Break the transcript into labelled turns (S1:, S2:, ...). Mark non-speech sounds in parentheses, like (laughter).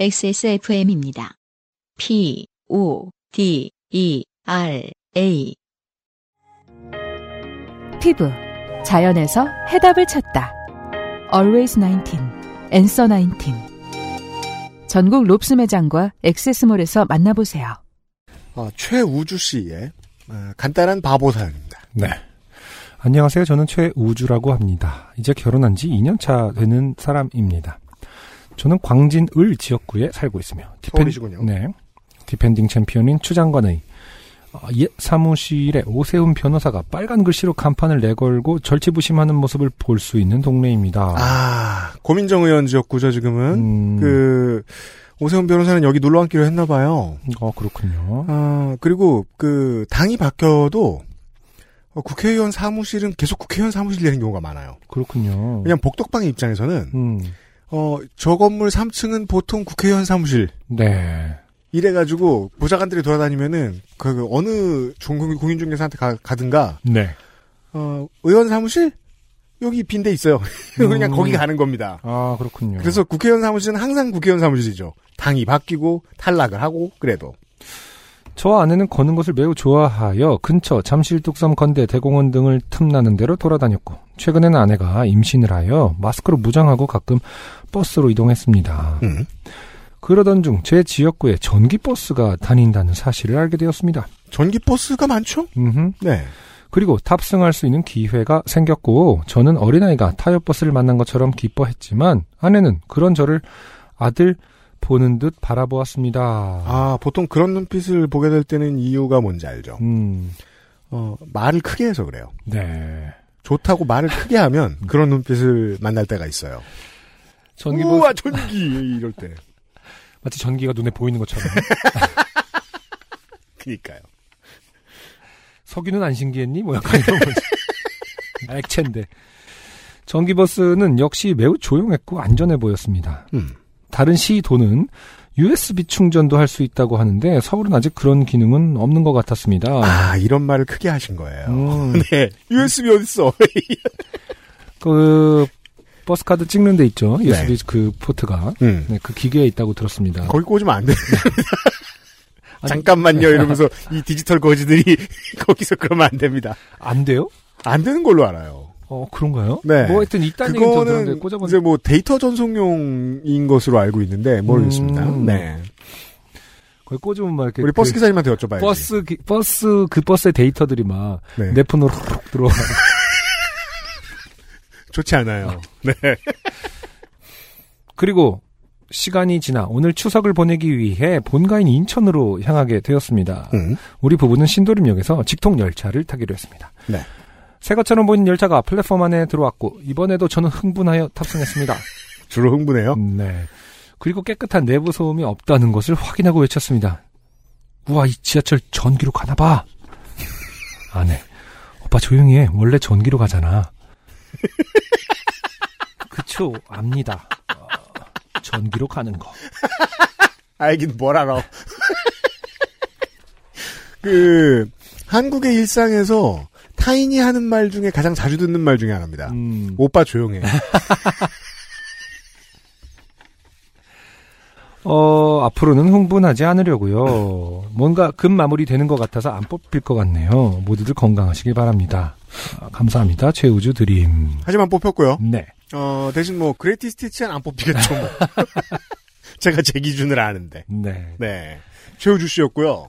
S1: XSFM입니다. P, O, D, E, R, A.
S2: 피부, 자연에서 해답을 찾다. Always 19, Answer 19. 전국 롭스 매장과 액세스몰에서 만나보세요.
S3: 어, 최우주 씨의 어, 간단한 바보 사연입니다.
S4: 네. 안녕하세요. 저는 최우주라고 합니다. 이제 결혼한 지 2년 차 되는 사람입니다. 저는 광진을 지역구에 살고 있으며
S3: 서울이시군요.
S4: 네. defending champion인 추장관의 어, 옛 사무실에 오세훈 변호사가 빨간 글씨로 간판을 내걸고 절치부심하는 모습을 볼 수 있는 동네입니다.
S3: 아, 고민정 의원 지역구죠, 지금은.
S4: 음,
S3: 그, 오세훈 변호사는 여기 눌러앉기로 했나 봐요.
S4: 어 그렇군요.
S3: 아, 그리고 그, 당이 바뀌어도, 어, 국회의원 사무실은 계속 국회의원 사무실 되는 경우가 많아요.
S4: 그렇군요.
S3: 왜냐면 복덕방의 입장에서는,
S4: 음,
S3: 어, 저 건물 3층은 보통 국회의원 사무실.
S4: 네.
S3: 이래가지고, 보좌관들이 돌아다니면은, 그, 그 어느 종공, 공인중개사한테 가, 가든가,
S4: 네.
S3: 어, 의원 사무실? 여기 빈데 있어요. (laughs) 그냥
S4: 음.
S3: 거기 가는 겁니다.
S4: 아 그렇군요.
S3: 그래서 국회의원 사무실은 항상 국회의원 사무실이죠. 당이 바뀌고 탈락을 하고 그래도
S4: 저 아내는 걷는 것을 매우 좋아하여 근처 잠실 뚝섬 건대 대공원 등을 틈나는 대로 돌아다녔고 최근에는 아내가 임신을 하여 마스크로 무장하고 가끔 버스로 이동했습니다.
S3: 음.
S4: 그러던 중 제 지역구에 전기버스가 다닌다는 사실을 알게 되었습니다.
S3: 전기 버스가 많죠.
S4: 음흠.
S3: 네.
S4: 그리고 탑승할 수 있는 기회가 생겼고 저는 어린아이가 타협버스를 만난 것처럼 기뻐했지만 아내는 그런 저를 아들 보는 듯 바라보았습니다.
S3: 아 보통 그런 눈빛을 보게 될 때는 이유가 뭔지 알죠.
S4: 음,
S3: 어 말을 크게 해서 그래요.
S4: 네.
S3: 좋다고 말을 크게 하면 그런 눈빛을 만날 때가 있어요.
S4: 전기버스
S3: 우와 전기 이럴 때.
S4: 마치 전기가 눈에 보이는 것처럼. (laughs)
S3: 그니까요.
S4: 석유는 안 신기했니? 뭐 약간 이런 거지. (laughs) 액체인데. 전기버스는 역시 매우 조용했고 안전해 보였습니다.
S3: 음.
S4: 다른 시도는 USB 충전도 할 수 있다고 하는데 서울은 아직 그런 기능은 없는 것 같았습니다.
S3: 아 이런 말을 크게 하신 거예요.
S4: 음, (laughs)
S3: 네. USB 어딨어? (laughs)
S4: 그 버스 카드 찍는 데 있죠. USB 그 포트가.
S3: 음.
S4: 네, 그 기계에 있다고 들었습니다.
S3: 거기 꽂으면 안 돼. (laughs) 잠깐만요 이러면서 이 디지털 거지들이 거기서 그러면 안 됩니다.
S4: 안 돼요?
S3: 안 되는 걸로 알아요.
S4: 어, 그런가요?
S3: 네.
S4: 뭐 하여튼 들었는데
S3: 그거는
S4: 꽂아본
S3: 이제 뭐 데이터 전송용인 것으로 알고 있는데 모르겠습니다.
S4: 음.
S3: 네.
S4: 거기 꽂으면 막 이렇게
S3: 우리
S4: 그
S3: 버스 기사님한테 여쭤봐야지.
S4: 버스 기- 버스 그 버스의 데이터들이 막
S3: 네.
S4: 내 폰으로 훅 들어와. (laughs)
S3: 좋지 않아요. 네.
S4: 그리고 시간이 지나 오늘 추석을 보내기 위해 본가인 인천으로 향하게 되었습니다.
S3: 음.
S4: 우리 부부는 신도림역에서 직통 열차를 타기로 했습니다.
S3: 네.
S4: 새 것처럼 보이는 열차가 플랫폼 안에 들어왔고 이번에도 저는 흥분하여 탑승했습니다. (laughs)
S3: 주로 흥분해요.
S4: 네. 그리고 깨끗한 내부 소음이 없다는 것을 확인하고 외쳤습니다. 우와 이 지하철 전기로 가나 봐. 아 네. 오빠 조용히 해. 원래 전기로 가잖아. (laughs) 그쵸 압니다. 어, 전기로 가는 거.
S3: 알긴 뭘 알아. (laughs) 그 한국의 일상에서 타인이 하는 말 중에 가장 자주 듣는 말 중에 하나입니다.
S4: 음,
S3: 오빠 조용해. (laughs)
S4: 어, 앞으로는 흥분하지 않으려고요. 뭔가 급 마무리 되는 것 같아서 안 뽑힐 것 같네요. 모두들 건강하시길 바랍니다. 아, 감사합니다. 최우주 드림.
S3: 하지만 뽑혔고요.
S4: 네.
S3: 어, 대신 뭐 greatest hits는 안 뽑히겠죠. 뭐. (laughs) 제가 제 기준을 아는데.
S4: 네.
S3: 네. 최우주 씨였고요.